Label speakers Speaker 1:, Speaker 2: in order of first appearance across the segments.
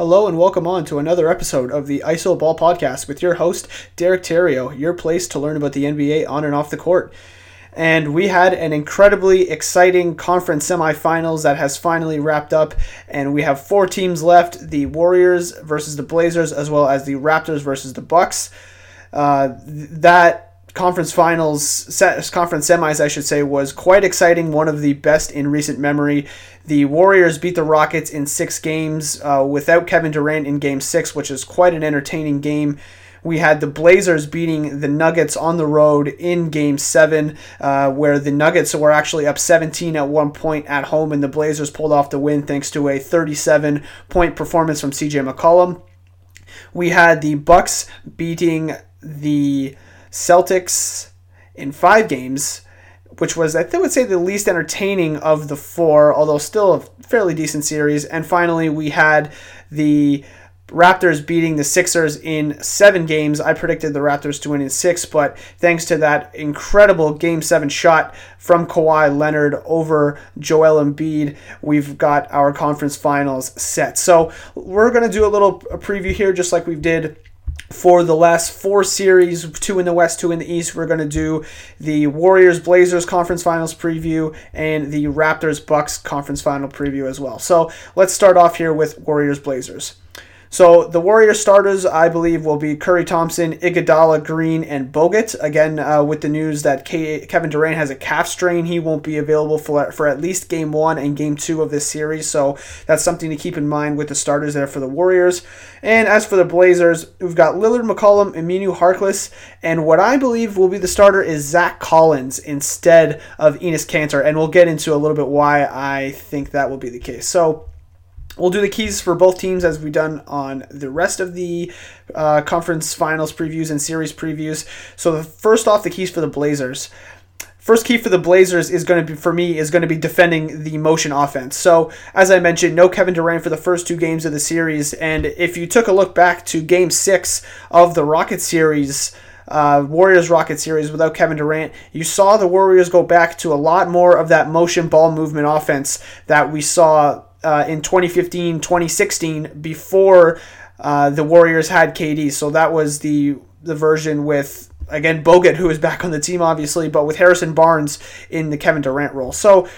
Speaker 1: Hello and welcome on to another episode of the ISO Ball Podcast with your host, Derek Therriault, your place to learn about the NBA on and off the court. And we had an incredibly exciting conference semifinals that has finally wrapped up, and we have four teams left: the Warriors versus the Blazers, as well as the Raptors versus the Bucks. Uh, that conference finals, conference semis, I should say, was quite exciting. One of the best in recent memory. The Warriors beat the Rockets in six games uh, without Kevin Durant in game six, which is quite an entertaining game. We had the Blazers beating the Nuggets on the road in Game 7, uh, where the Nuggets were actually up 17 at one point at home, and the Blazers pulled off the win thanks to a 37 point performance from CJ McCollum. We had the Bucks beating the Celtics in five games, which was, I would say, the least entertaining of the four, although still a fairly decent series. And finally, we had the Raptors beating the Sixers in seven games. I predicted the Raptors to win in six, but thanks to that incredible Game 7 shot from Kawhi Leonard over Joel Embiid, we've got our conference finals set. So we're going to do a little preview here, just like we did for the last four series, two in the West, two in the East, we're going to do the Warriors Blazers conference finals preview and the Raptors Bucks conference final preview as well. So let's start off here with Warriors Blazers. So the Warrior starters, I believe, will be Curry Thompson, Iguodala, Green, and Bogut. Again, uh, with the news that K- Kevin Durant has a calf strain, he won't be available for, for at least Game 1 and Game 2 of this series. So that's something to keep in mind with the starters there for the Warriors. And as for the Blazers, we've got Lillard, McCollum, Aminu Harkless, and what I believe will be the starter is Zach Collins instead of Enes Kanter. And we'll get into a little bit why I think that will be the case. So We'll do the keys for both teams as we've done on the rest of the uh, conference finals previews and series previews. So the, first off, the keys for the Blazers. First key for the Blazers is going to be for me is going to be defending the motion offense. So as I mentioned, no Kevin Durant for the first two games of the series, and if you took a look back to Game Six of the Rocket series. Uh, Warriors Rocket series without Kevin Durant, you saw the Warriors go back to a lot more of that motion ball movement offense that we saw uh, in 2015, 2016 before uh, the Warriors had KD. So that was the the version with again Bogut, who is back on the team, obviously, but with Harrison Barnes in the Kevin Durant role. So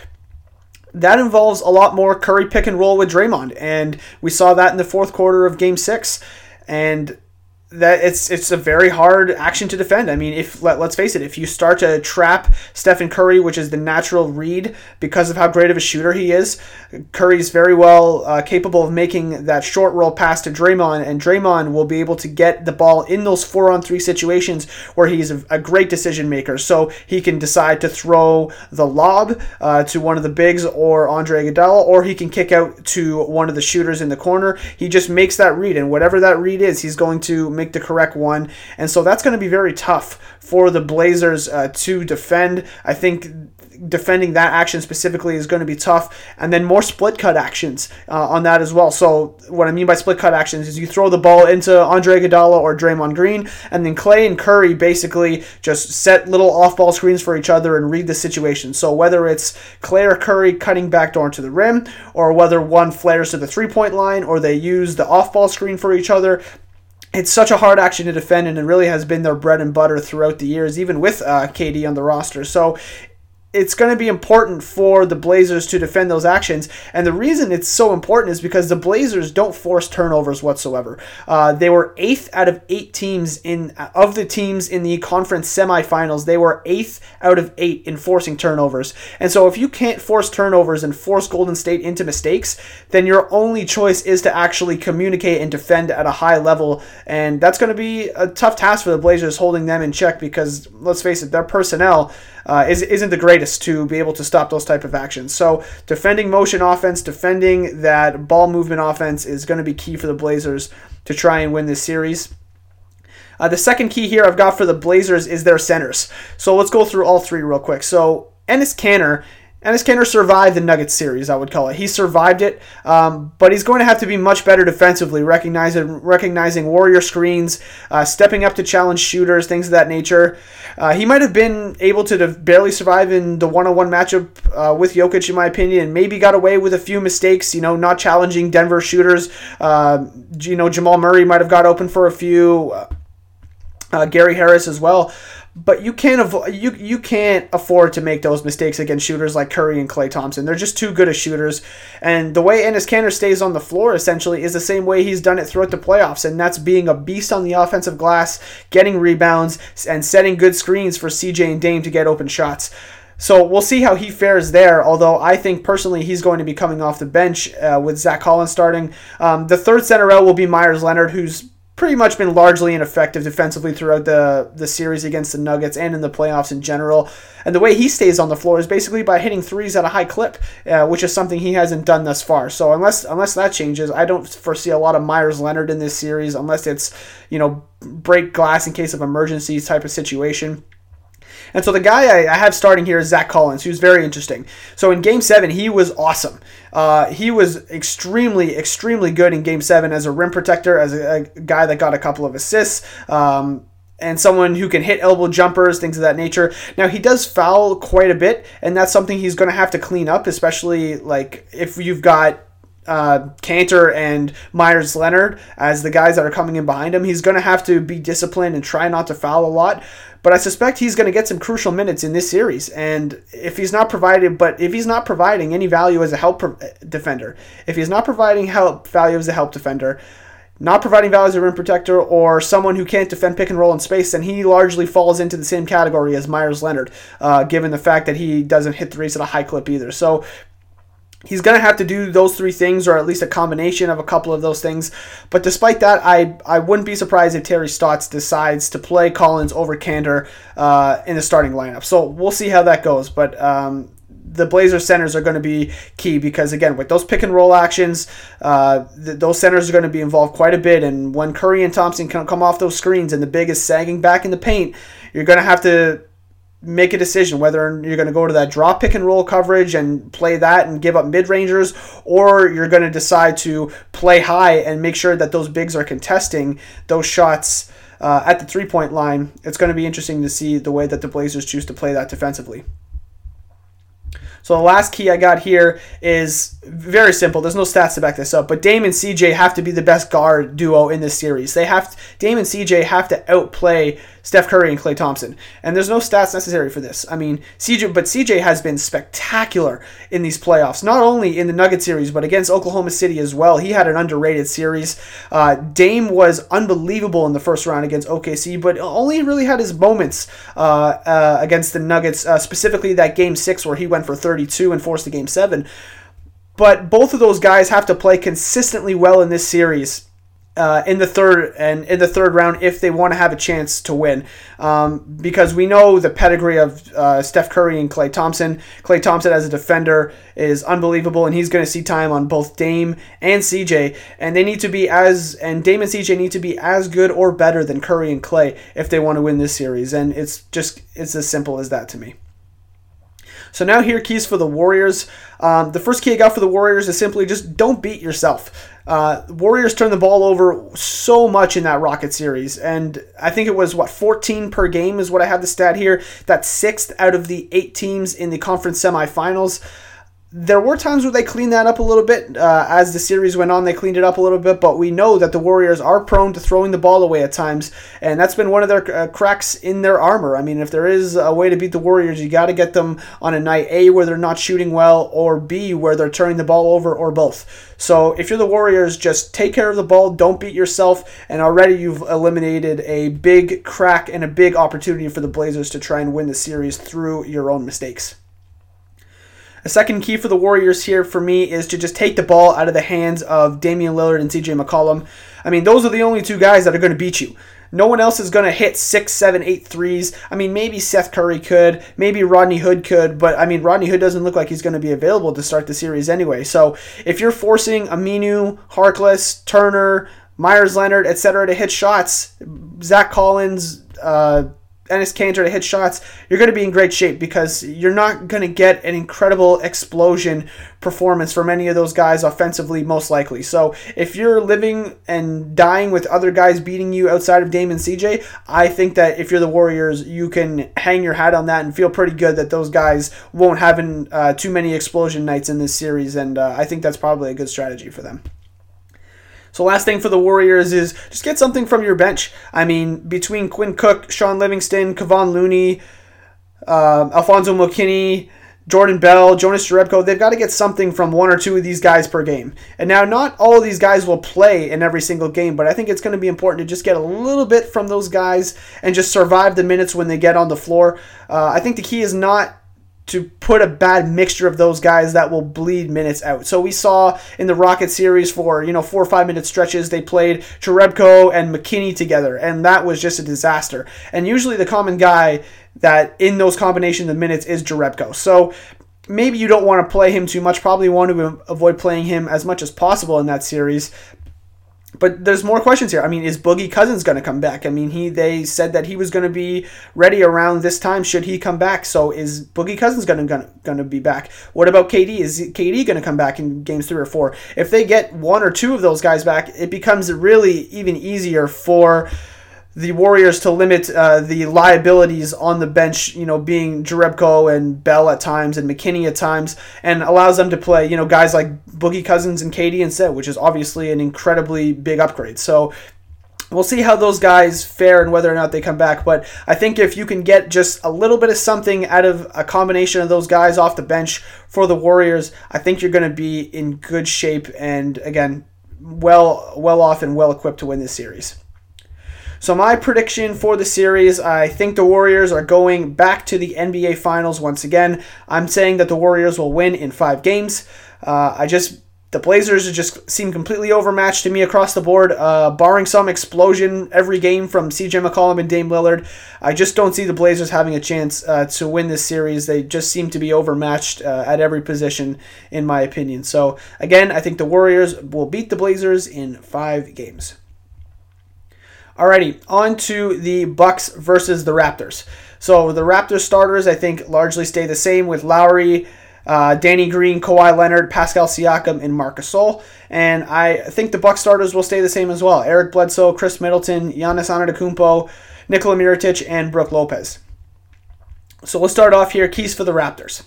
Speaker 1: that involves a lot more Curry pick and roll with Draymond, and we saw that in the fourth quarter of Game Six. And that it's it's a very hard action to defend. I mean, if let, us face it, if you start to trap Stephen Curry, which is the natural read because of how great of a shooter he is, Curry's very well uh, capable of making that short roll pass to Draymond, and Draymond will be able to get the ball in those four on three situations where he's a, a great decision maker. So he can decide to throw the lob uh, to one of the bigs or Andre Iguodala, or he can kick out to one of the shooters in the corner. He just makes that read, and whatever that read is, he's going to make the correct one. And so that's going to be very tough for the Blazers uh, to defend. I think defending that action specifically is going to be tough. And then more split cut actions uh, on that as well. So what I mean by split cut actions is you throw the ball into Andre Iguodala or Draymond Green, and then Klay and Curry basically just set little off ball screens for each other and read the situation. So whether it's Klay or Curry cutting back door to the rim, or whether one flares to the three point line, or they use the off ball screen for each other, it's such a hard action to defend, and it really has been their bread and butter throughout the years, even with uh, KD on the roster. So it's going to be important for the Blazers to defend those actions. And the reason it's so important is because the Blazers don't force turnovers whatsoever. Uh, they were eighth out of eight teams in of the teams in the conference semifinals. They were eighth out of eight in forcing turnovers. And so if you can't force turnovers and force Golden State into mistakes, then your only choice is to actually communicate and defend at a high level. And that's going to be a tough task for the Blazers holding them in check because let's face it, their personnel uh, is, isn't the greatest to be able to stop those type of actions. So defending motion offense, defending that ball movement offense is going to be key for the Blazers to try and win this series. Uh, the second key here I've got for the Blazers is their centers. So let's go through all three real quick. So Enes Kanter Enes Kanter survived the Nuggets series, I would call it. He survived it, um, but he's going to have to be much better defensively, recognizing recognizing warrior screens, uh, stepping up to challenge shooters, things of that nature. Uh, he might have been able to barely survive in the one-on-one matchup uh, with Jokic, in my opinion, and maybe got away with a few mistakes. You know, not challenging Denver shooters. Uh, you know, Jamal Murray might have got open for a few. Uh, Gary Harris as well but you can't avoid you you can't afford to make those mistakes against shooters like Curry and Klay Thompson. They're just too good as shooters, and the way Enes Kanter stays on the floor essentially is the same way he's done it throughout the playoffs, and that's being a beast on the offensive glass, getting rebounds, and setting good screens for CJ and Dame to get open shots. So we'll see how he fares there. Although I think personally he's going to be coming off the bench uh, with Zach Collins starting. Um, the third center out will be Meyers Leonard, who's pretty much been largely ineffective defensively throughout the, the series against the Nuggets and in the playoffs in general. And the way he stays on the floor is basically by hitting threes at a high clip, uh, which is something he hasn't done thus far. So unless unless that changes, I don't foresee a lot of Meyers Leonard in this series unless it's you know break glass in case of emergencies type of situation. And so the guy I, I, have starting here is Zach Collins, who's very interesting. So in Game Seven, he was awesome. Uh, he was extremely, extremely good in Game Seven as a rim protector, as a, a guy that got a couple of assists. Um, and someone who can hit elbow jumpers, things of that nature. Now he does foul quite a bit, and that's something he's going to have to clean up, especially like if you've got uh, Kanter and Meyers Leonard as the guys that are coming in behind him. He's going to have to be disciplined and try not to foul a lot. But I suspect he's going to get some crucial minutes in this series. And if he's not provided, but if he's not providing any value as a help defender, if he's not providing help value as a help defender, not providing value as a rim protector, or someone who can't defend pick and roll in space, then he largely falls into the same category as Meyers Leonard, uh, given the fact that he doesn't hit threes at a high clip either. So He's going to have to do those three things, or at least a combination of a couple of those things. But despite that, I, I wouldn't be surprised if Terry Stotts decides to play Collins over Kanter uh, in the starting lineup. So we'll see how that goes. But um, the Blazer centers are going to be key because, again, with those pick and roll actions, uh, th- those centers are going to be involved quite a bit. And when Curry and Thompson can come off those screens and the big is sagging back in the paint, you're going to have to make a decision whether you're going to go to that drop pick and roll coverage and play that and give up mid rangers, or you're going to decide to play high and make sure that those bigs are contesting those shots uh, at the three point line. It's going to be interesting to see the way that the Blazers choose to play that defensively. So the last key I got here is very simple. There's no stats to back this up, but Dame and CJ have to be the best guard duo in this series. They have to, Dame and CJ have to outplay Steph Curry and Klay Thompson. And there's no stats necessary for this. I mean, CJ, but CJ has been spectacular in these playoffs, not only in the Nugget series, but against Oklahoma City as well. He had an underrated series. Uh, Dame was unbelievable in the first round against OKC, but only really had his moments uh, uh, against the Nuggets, uh, specifically that game six where he went for 32 and forced the game seven. But both of those guys have to play consistently well in this series uh, in the third and in the third round if they want to have a chance to win, um, because we know the pedigree of uh, Steph Curry and Klay Thompson. Klay Thompson as a defender is unbelievable, and he's going to see time on both Dame and CJ, and they need to be as and Dame and CJ need to be as good or better than Curry and Klay if they want to win this series, and it's just it's as simple as that to me. So now here keys for the Warriors. Um, the first key I got for the Warriors is simply just don't beat yourself. Uh, Warriors turned the ball over so much in that Rocket series, and I think it was what 14 per game is what I have the stat here. That's sixth out of the eight teams in the conference semifinals there were times where they cleaned that up a little bit uh, as the series went on. They cleaned it up a little bit, but we know that the Warriors are prone to throwing the ball away at times, and that's been one of their uh, cracks in their armor. I mean, if there is a way to beat the Warriors, you got to get them on a night A where they're not shooting well, or B where they're turning the ball over, or both. So if you're the Warriors, just take care of the ball, don't beat yourself, and already you've eliminated a big crack and a big opportunity for the Blazers to try and win the series through your own mistakes. A second key for the Warriors here for me is to just take the ball out of the hands of Damian Lillard and CJ McCollum. I mean, those are the only two guys that are going to beat you. No one else is going to hit six, seven, eight threes. I mean, maybe Seth Curry could, maybe Rodney Hood could, but I mean, Rodney Hood doesn't look like he's going to be available to start the series anyway. So if you're forcing Aminu, Harkless, Turner, Meyers Leonard, etc., to hit shots, Zach Collins, uh, Enes Kanter to hit shots, you're going to be in great shape because you're not going to get an incredible explosion performance from any of those guys offensively, most likely. So if you're living and dying with other guys beating you outside of Damon CJ, I think that if you're the Warriors, you can hang your hat on that and feel pretty good that those guys won't have uh, too many explosion nights in this series. And uh, I think that's probably a good strategy for them. So last thing for the Warriors is just get something from your bench. I mean, between Quinn Cook, Shaun Livingston, Kevon Looney, uh, Alfonzo McKinnie, Jordan Bell, Jonas Jerebko, they've got to get something from one or two of these guys per game. And now, not all of these guys will play in every single game, but I think it's going to be important to just get a little bit from those guys and just survive the minutes when they get on the floor. Uh, I think the key is not to put a bad mixture of those guys that will bleed minutes out. So we saw in the Rocket series for, you know, four or five minute stretches, they played Jerebko and McKinnie together, and that was just a disaster. And usually the common guy that in those combinations of minutes is Jerebko. So maybe you don't want to play him too much, probably want to avoid playing him as much as possible in that series but there's more questions here. I mean, is Boogie Cousins going to come back? I mean, he they said that he was going to be ready around this time should he come back. So is Boogie Cousins going to going to be back? What about KD? Is KD going to come back in games three or four? If they get one or two of those guys back, it becomes really even easier for the Warriors to limit uh, the liabilities on the bench, you know, being Jerebko and Bell at times and McKinnie at times, and allows them to play, you know, guys like Boogie Cousins and KD instead, which is obviously an incredibly big upgrade. So we'll see how those guys fare and whether or not they come back. But I think if you can get just a little bit of something out of a combination of those guys off the bench for the Warriors, I think you're going to be in good shape and again, well well off and well equipped to win this series. So my prediction for the series, I think the Warriors are going back to the NBA Finals once again. I'm saying that the Warriors will win in five games. Uh, I just the Blazers just seem completely overmatched to me across the board, uh, barring some explosion every game from CJ McCollum and Dame Lillard. I just don't see the Blazers having a chance uh, to win this series. They just seem to be overmatched uh, at every position, in my opinion. So, again, I think the Warriors will beat the Blazers in five games. Alrighty, on to the Bucks versus the Raptors. So the Raptors starters, I think, largely stay the same with Lowry, uh, Danny Green, Kawhi Leonard, Pascal Siakam, and Marc Gasol. And I think the Bucks starters will stay the same as well. Eric Bledsoe, Khris Middleton, Giannis Antetokounmpo, Nikola Mirotic, and Brook Lopez. So let's start off here. Keys for the Raptors.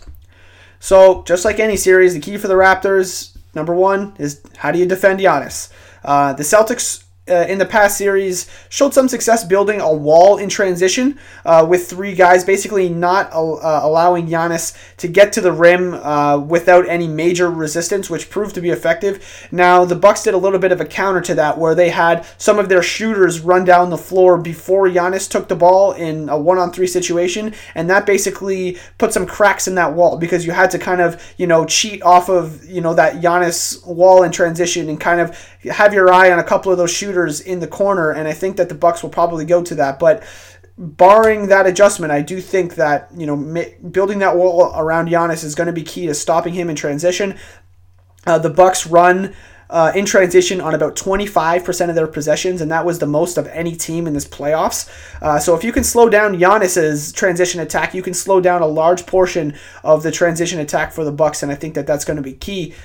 Speaker 1: So just like any series, the key for the Raptors, number one, is how do you defend Giannis? Uh, the Celtics uh, in the past series showed some success building a wall in transition uh, with three guys basically not uh, allowing Giannis to get to the rim uh, without any major resistance, which proved to be effective. Now the Bucks did a little bit of a counter to that, where they had some of their shooters run down the floor before Giannis took the ball in a one-on-three situation, and that basically put some cracks in that wall because you had to kind of you know cheat off of you know that Giannis wall in transition and kind of have your eye on a couple of those shooters in the corner, and I think that the Bucks will probably go to that. But barring that adjustment, I do think that you know building that wall around Giannis is going to be key to stopping him in transition. Uh, the Bucks run. Uh, in transition on about 25% of their possessions, and that was the most of any team in this playoffs. Uh, so if you can slow down Giannis's transition attack, you can slow down a large portion of the transition attack for the Bucks, and I think that that's going to be key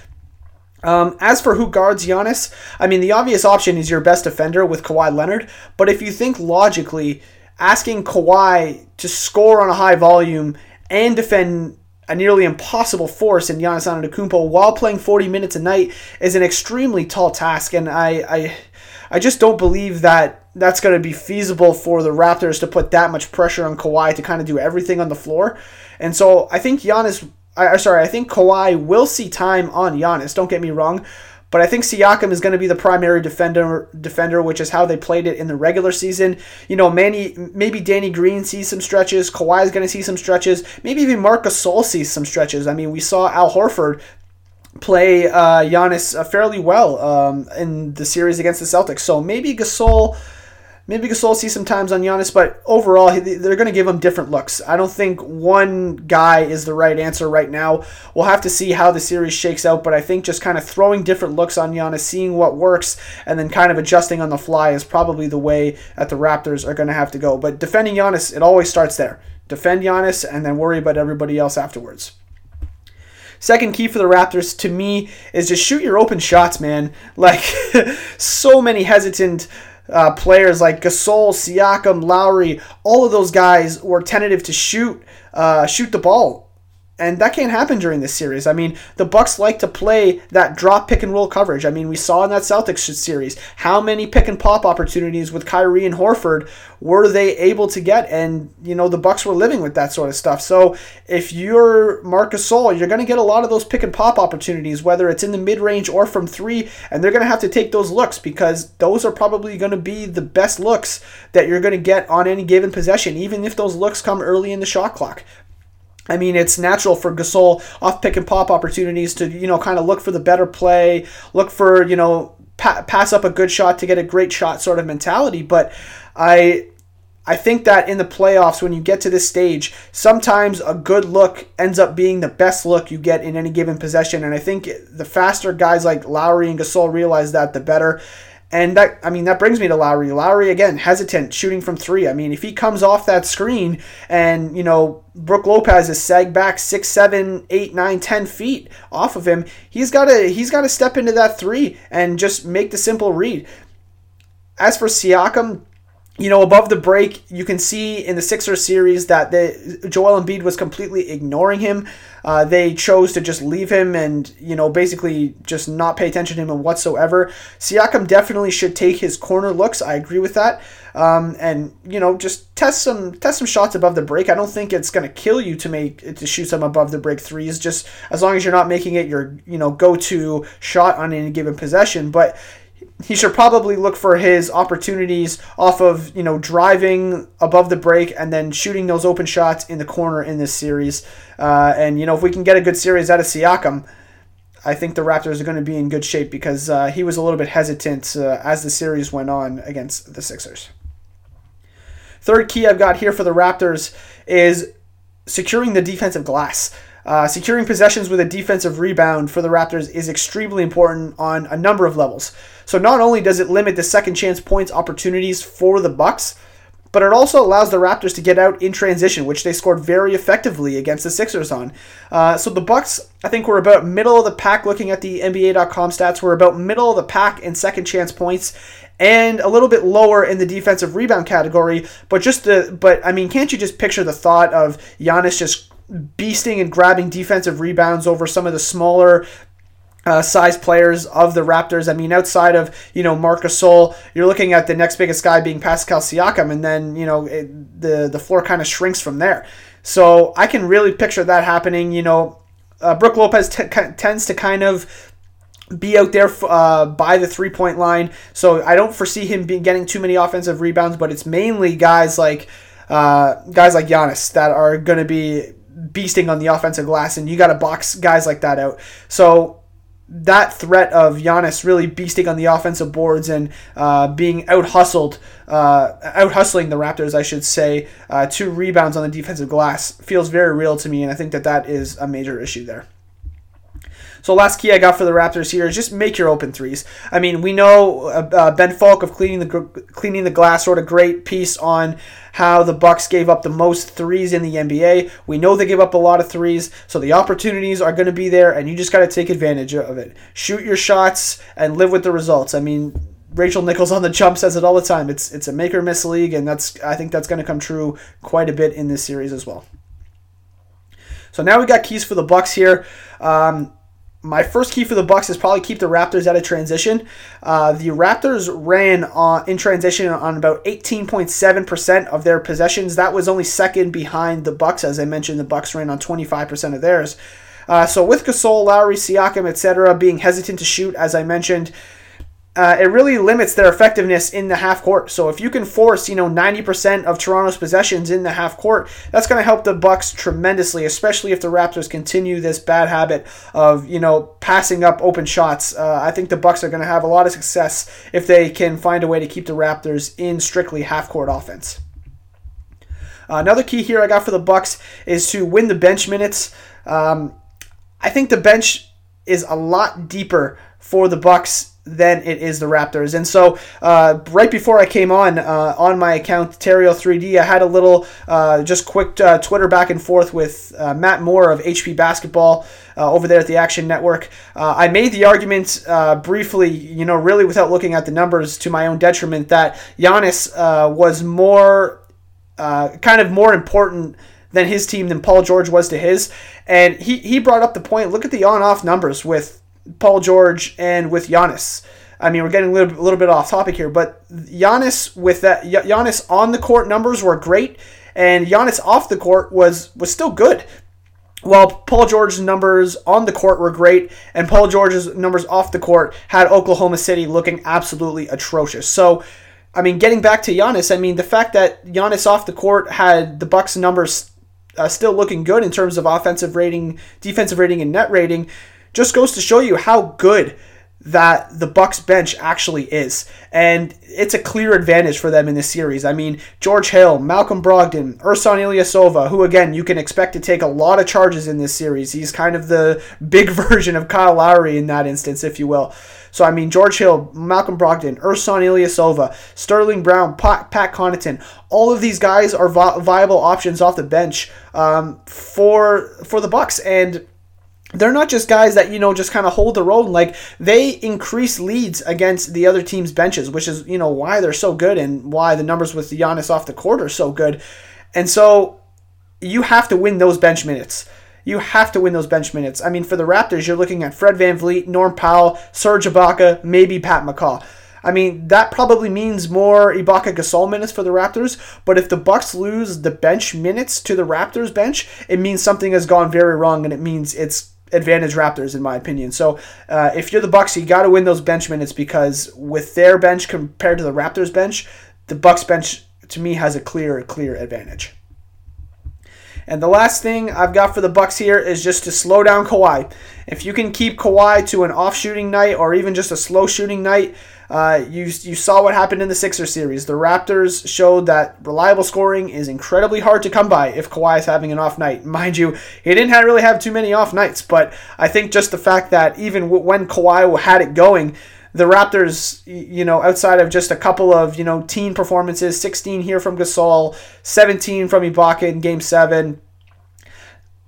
Speaker 1: um, as for who guards Giannis, I mean, the obvious option is your best defender with Kawhi Leonard. But if you think logically, asking Kawhi to score on a high volume and defend a nearly impossible force in Giannis Antetokounmpo while playing 40 minutes a night is an extremely tall task, and I, I, I just don't believe that that's going to be feasible for the Raptors to put that much pressure on Kawhi to kind of do everything on the floor. And so I think Giannis I, sorry, I think Kawhi will see time on Giannis. Don't get me wrong, but I think Siakam is going to be the primary defender, defender, which is how they played it in the regular season. You know, Manny, maybe Danny Green sees some stretches. Kawhi is going to see some stretches. Maybe even Marc Gasol sees some stretches. I mean, we saw Al Horford play uh, Giannis uh, fairly well um, in the series against the Celtics. So maybe Gasol Maybe Gasol sees some times on Giannis, but overall, they're going to give him different looks. I don't think one guy is the right answer right now. We'll have to see how the series shakes out, but I think just kind of throwing different looks on Giannis, seeing what works, and then kind of adjusting on the fly is probably the way that the Raptors are going to have to go. But defending Giannis, it always starts there. Defend Giannis and then worry about everybody else afterwards. Second key for the Raptors to me is just shoot your open shots, man. Like so many hesitant uh, players like Gasol, Siakam, Lowry, all of those guys were tentative to shoot uh, shoot the ball and that can't happen during this series. I mean, the Bucks like to play that drop pick and roll coverage. I mean, we saw in that Celtics series how many pick and pop opportunities with Kyrie and Horford were they able to get, and you know the Bucks were living with that sort of stuff. So if you're Marcus Gasol, you're going to get a lot of those pick and pop opportunities, whether it's in the mid range or from three, and they're going to have to take those looks because those are probably going to be the best looks that you're going to get on any given possession, even if those looks come early in the shot clock. I mean, it's natural for Gasol off pick and pop opportunities to, you know, kind of look for the better play, look for, you know, pa- pass up a good shot to get a great shot sort of mentality. But I, I think that in the playoffs, when you get to this stage, sometimes a good look ends up being the best look you get in any given possession. And I think the faster guys like Lowry and Gasol realize that, the better. And that, I mean, that brings me to Lowry. Lowry, again, hesitant, shooting from three. I mean, if he comes off that screen and, you know, Brook Lopez is sagged back six, seven, eight, nine, ten feet off of him, he's got to he's got to step into that three and just make the simple read. As for Siakam, you know, above the break, you can see in the Sixers series that the Joel Embiid was completely ignoring him. Uh, they chose to just leave him and you know basically just not pay attention to him whatsoever. Siakam definitely should take his corner looks. I agree with that. Um, and you know just test some test some shots above the break. I don't think it's going to kill you to make to shoot some above the break threes. Just as long as you're not making it your you know go to shot on any given possession. But he should probably look for his opportunities off of you know driving above the break and then shooting those open shots in the corner in this series. Uh, and you know if we can get a good series out of Siakam, I think the Raptors are going to be in good shape because uh, he was a little bit hesitant uh, as the series went on against the Sixers. Third key I've got here for the Raptors is securing the defensive glass. Uh, securing possessions with a defensive rebound for the Raptors is extremely important on a number of levels. So not only does it limit the second chance points opportunities for the Bucks, but it also allows the Raptors to get out in transition, which they scored very effectively against the Sixers on. Uh, so the Bucks, I think, were about middle of the pack. Looking at the NBA.com stats, were about middle of the pack in second chance points, and a little bit lower in the defensive rebound category. But just the, but I mean, can't you just picture the thought of Giannis just beasting and grabbing defensive rebounds over some of the smaller uh, size players of the Raptors. I mean, outside of you know Marcus Gasol, you're looking at the next biggest guy being Pascal Siakam, and then you know it, the the floor kind of shrinks from there. So I can really picture that happening. You know, uh, Brook Lopez t- tends to kind of be out there uh, by the three point line, so I don't foresee him being getting too many offensive rebounds. But it's mainly guys like uh, guys like Giannis that are going to be beasting on the offensive glass, and you got to box guys like that out. So that threat of Giannis really beasting on the offensive boards and uh, being out hustled, uh, out hustling the Raptors, I should say, uh, two rebounds on the defensive glass feels very real to me, and I think that that is a major issue there. So last key I got for the Raptors here is just make your open threes. I mean, we know uh, uh Ben Falk of cleaning the cleaning the glass wrote a great piece on how the Bucks gave up the most threes in the NBA. We know they give up a lot of threes, so the opportunities are going to be there, and you just got to take advantage of it. Shoot your shots and live with the results. I mean, Rachel Nichols on the jump says it all the time. It's it's a make or miss league, and that's I think that's going to come true quite a bit in this series as well. So now we got keys for the Bucks here. Um, my first key for the Bucks is probably keep the Raptors out of transition. Uh, the Raptors ran on, in transition on about 18.7% of their possessions. That was only second behind the Bucks. As I mentioned, the Bucks ran on 25% of theirs. Uh, so with Gasol, Lowry, Siakam, etc., being hesitant to shoot, as I mentioned, uh, it really limits their effectiveness in the half court. So if you can force, you know, 90% of Toronto's possessions in the half court, that's going to help the Bucks tremendously, especially if the Raptors continue this bad habit of, you know, passing up open shots. Uh, I think the Bucks are going to have a lot of success if they can find a way to keep the Raptors in strictly half court offense. Uh, another key here I got for the Bucks is to win the bench minutes. Um, I think the bench is a lot deeper for the Bucks than it is the Raptors. And so, uh, right before I came on uh, on my account Terrio3D, I had a little uh, just quick uh, Twitter back and forth with uh, Matt Moore of HP Basketball uh, over there at the Action Network. I made the argument briefly, you know, really without looking at the numbers to my own detriment, that Giannis was more kind of more important than his team than Paul George was to his. And he, he brought up the point look at the on off numbers with Paul George and with Giannis. I mean, we're getting a little, a little bit off topic here, but Giannis with that Giannis on the court numbers were great, and Giannis off the court was was still good. While Paul George's numbers on the court were great, and Paul George's numbers off the court had Oklahoma City looking absolutely atrocious. So, I mean, getting back to Giannis, I mean, the fact that Giannis off the court had the Bucks numbers uh, still looking good in terms of offensive rating, defensive rating, and net rating just goes to show you how good that the Bucks bench actually is. And it's a clear advantage for them in this series. I mean, George Hill, Malcolm Brogdon, Ersan Ilyasova, who again you can expect to take a lot of charges in this series. He's kind of the big version of Kyle Lowry in that instance, if you will. So I mean, George Hill, Malcolm Brogdon, Ersan Ilyasova, Sterling Brown, Pat, Pat Connaughton, all of these guys are vi- viable options off the bench um, for for the Bucks and they're not just guys that you know just kind of hold their own like they increase leads against the other team's benches which is you know why they're so good and why the numbers with Giannis off the court are so good. And so you have to win those bench minutes. You have to win those bench minutes. I mean for the Raptors you're looking at Fred van VanVleet Norm Powell Serge Ibaka maybe Pat McCaw I mean, that probably means more Ibaka Gasol minutes for the Raptors, but if the Bucks lose the bench minutes to the Raptors bench, it means something has gone very wrong and it means it's advantage Raptors in my opinion. So uh, if you're the Bucks, you got to win those bench minutes because with their bench compared to the Raptors bench, the Bucks bench to me has a clear clear advantage. And the last thing I've got for the Bucks here is just to slow down Kawhi. If you can keep Kawhi to an off shooting night or even just a slow shooting night, uh, you, you saw what happened in the Sixer series. The Raptors showed that reliable scoring is incredibly hard to come by if Kawhi is having an off night. Mind you, he didn't have, really have too many off nights, but I think just the fact that even w- when Kawhi had it going, the Raptors, you know, outside of just a couple of, you know, teen performances, 16 here from Gasol, 17 from Ibaka in game seven,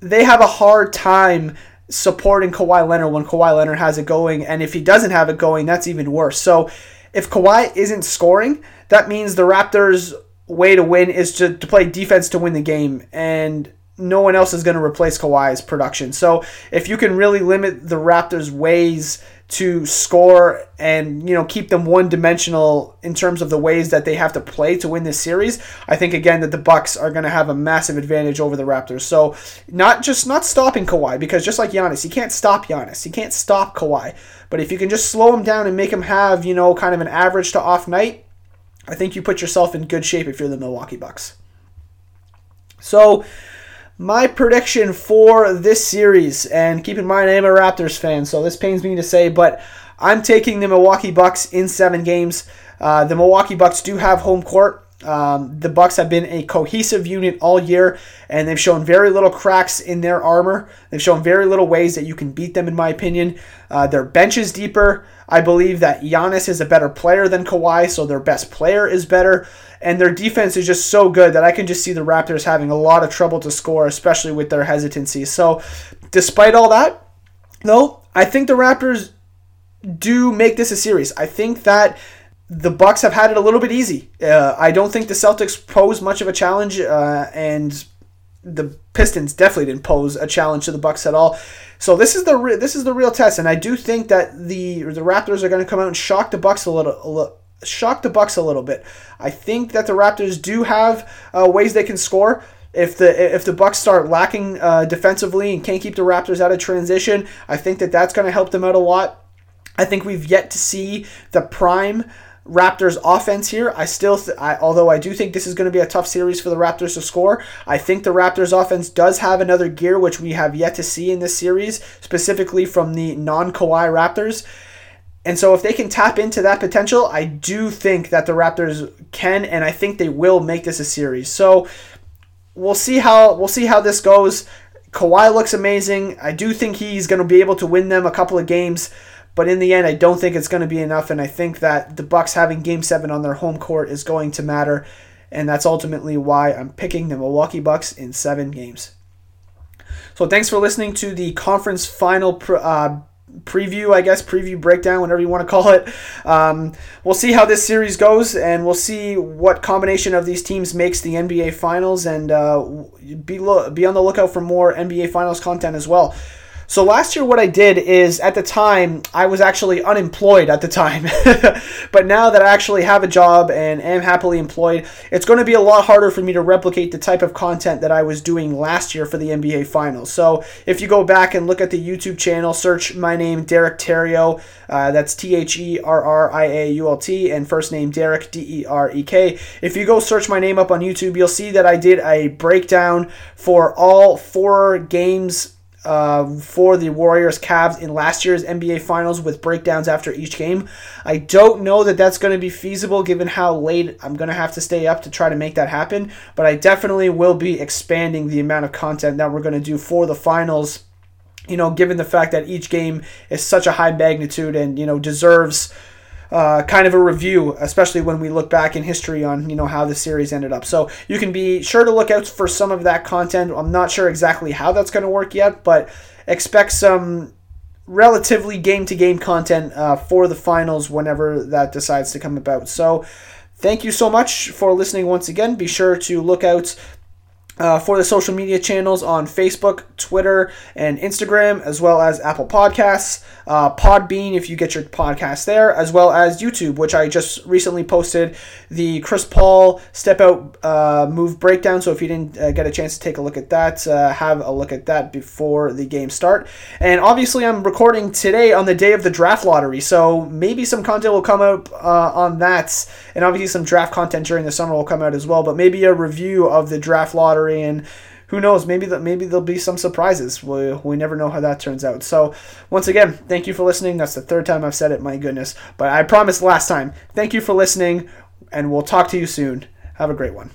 Speaker 1: they have a hard time supporting Kawhi Leonard when Kawhi Leonard has it going. And if he doesn't have it going, that's even worse. So if Kawhi isn't scoring, that means the Raptors' way to win is to, to play defense to win the game. And no one else is going to replace Kawhi's production. So if you can really limit the Raptors' ways to score and you know keep them one dimensional in terms of the ways that they have to play to win this series, I think again that the Bucks are going to have a massive advantage over the Raptors. So not just not stopping Kawhi because just like Giannis, you can't stop Giannis, you can't stop Kawhi. But if you can just slow him down and make him have you know kind of an average to off night, I think you put yourself in good shape if you're the Milwaukee Bucks. So my prediction for this series, and keep in mind I am a Raptors fan, so this pains me to say, but I'm taking the Milwaukee Bucks in seven games. Uh, the Milwaukee Bucks do have home court. Um, the Bucks have been a cohesive unit all year, and they've shown very little cracks in their armor. They've shown very little ways that you can beat them, in my opinion. Uh, their bench is deeper. I believe that Giannis is a better player than Kawhi, so their best player is better and their defense is just so good that I can just see the Raptors having a lot of trouble to score, especially with their hesitancy. So, despite all that, though, I think the Raptors do make this a series. I think that the Bucks have had it a little bit easy. Uh, I don't think the Celtics pose much of a challenge, uh, and the Pistons definitely didn't pose a challenge to the Bucks at all. So this is the re- this is the real test, and I do think that the the Raptors are going to come out and shock the Bucks a little, a little shock the Bucks a little bit. I think that the Raptors do have uh, ways they can score. If the if the Bucks start lacking uh, defensively and can't keep the Raptors out of transition, I think that that's going to help them out a lot. I think we've yet to see the prime Raptors offense here. I still, th- I, although I do think this is going to be a tough series for the Raptors to score, I think the Raptors offense does have another gear which we have yet to see in this series, specifically from the non Kawhi Raptors. And so if they can tap into that potential, I do think that the Raptors can and I think they will make this a series. So we'll see how we'll see how this goes. Kawhi looks amazing. I do think he's going to be able to win them a couple of games. But in the end, I don't think it's going to be enough, and I think that the Bucks having Game Seven on their home court is going to matter, and that's ultimately why I'm picking the Milwaukee Bucks in seven games. So thanks for listening to the conference final uh, preview, I guess, preview breakdown, whatever you want to call it. Um, we'll see how this series goes, and we'll see what combination of these teams makes the NBA Finals, and uh, be lo- be on the lookout for more NBA Finals content as well. So last year, what I did is at the time, I was actually unemployed at the time. but now that I actually have a job and am happily employed, it's going to be a lot harder for me to replicate the type of content that I was doing last year for the NBA Finals. So if you go back and look at the YouTube channel, search my name, Derek Therriault. Uh, that's T H E R R I A U L T, and first name Derek, D E R E K. If you go search my name up on YouTube, you'll see that I did a breakdown for all four games uh, for the Warriors Cavs in last year's NBA Finals with breakdowns after each game. I don't know that that's going to be feasible given how late I'm going to have to stay up to try to make that happen, but I definitely will be expanding the amount of content that we're going to do for the finals. You know, given the fact that each game is such a high magnitude and, you know, deserves uh, kind of a review, especially when we look back in history on you know how the series ended up. So you can be sure to look out for some of that content. I'm not sure exactly how that's going to work yet, but expect some relatively game to game content uh, for the finals whenever that decides to come about. So. Thank you so much for listening once again. Be sure to look out uh, for the social media channels on Facebook, Twitter, and Instagram, as well as Apple Podcasts, uh, Podbean if you get your podcast there, as well as YouTube, which I just recently posted the Chris Paul step out uh, move breakdown. So if you didn't uh, get a chance to take a look at that, uh, have a look at that before the game start. And obviously, I'm recording today on the day of the draft lottery, so maybe some content will come out uh, on that, and obviously some draft content during the summer will come out as well. But maybe a review of the draft lottery and who knows? Maybe that maybe there'll be some surprises. We we never know how that turns out. So once again, thank you for listening. That's the third time I've said it. My goodness, but I promised last time. Thank you for listening, and we'll talk to you soon. Have a great one.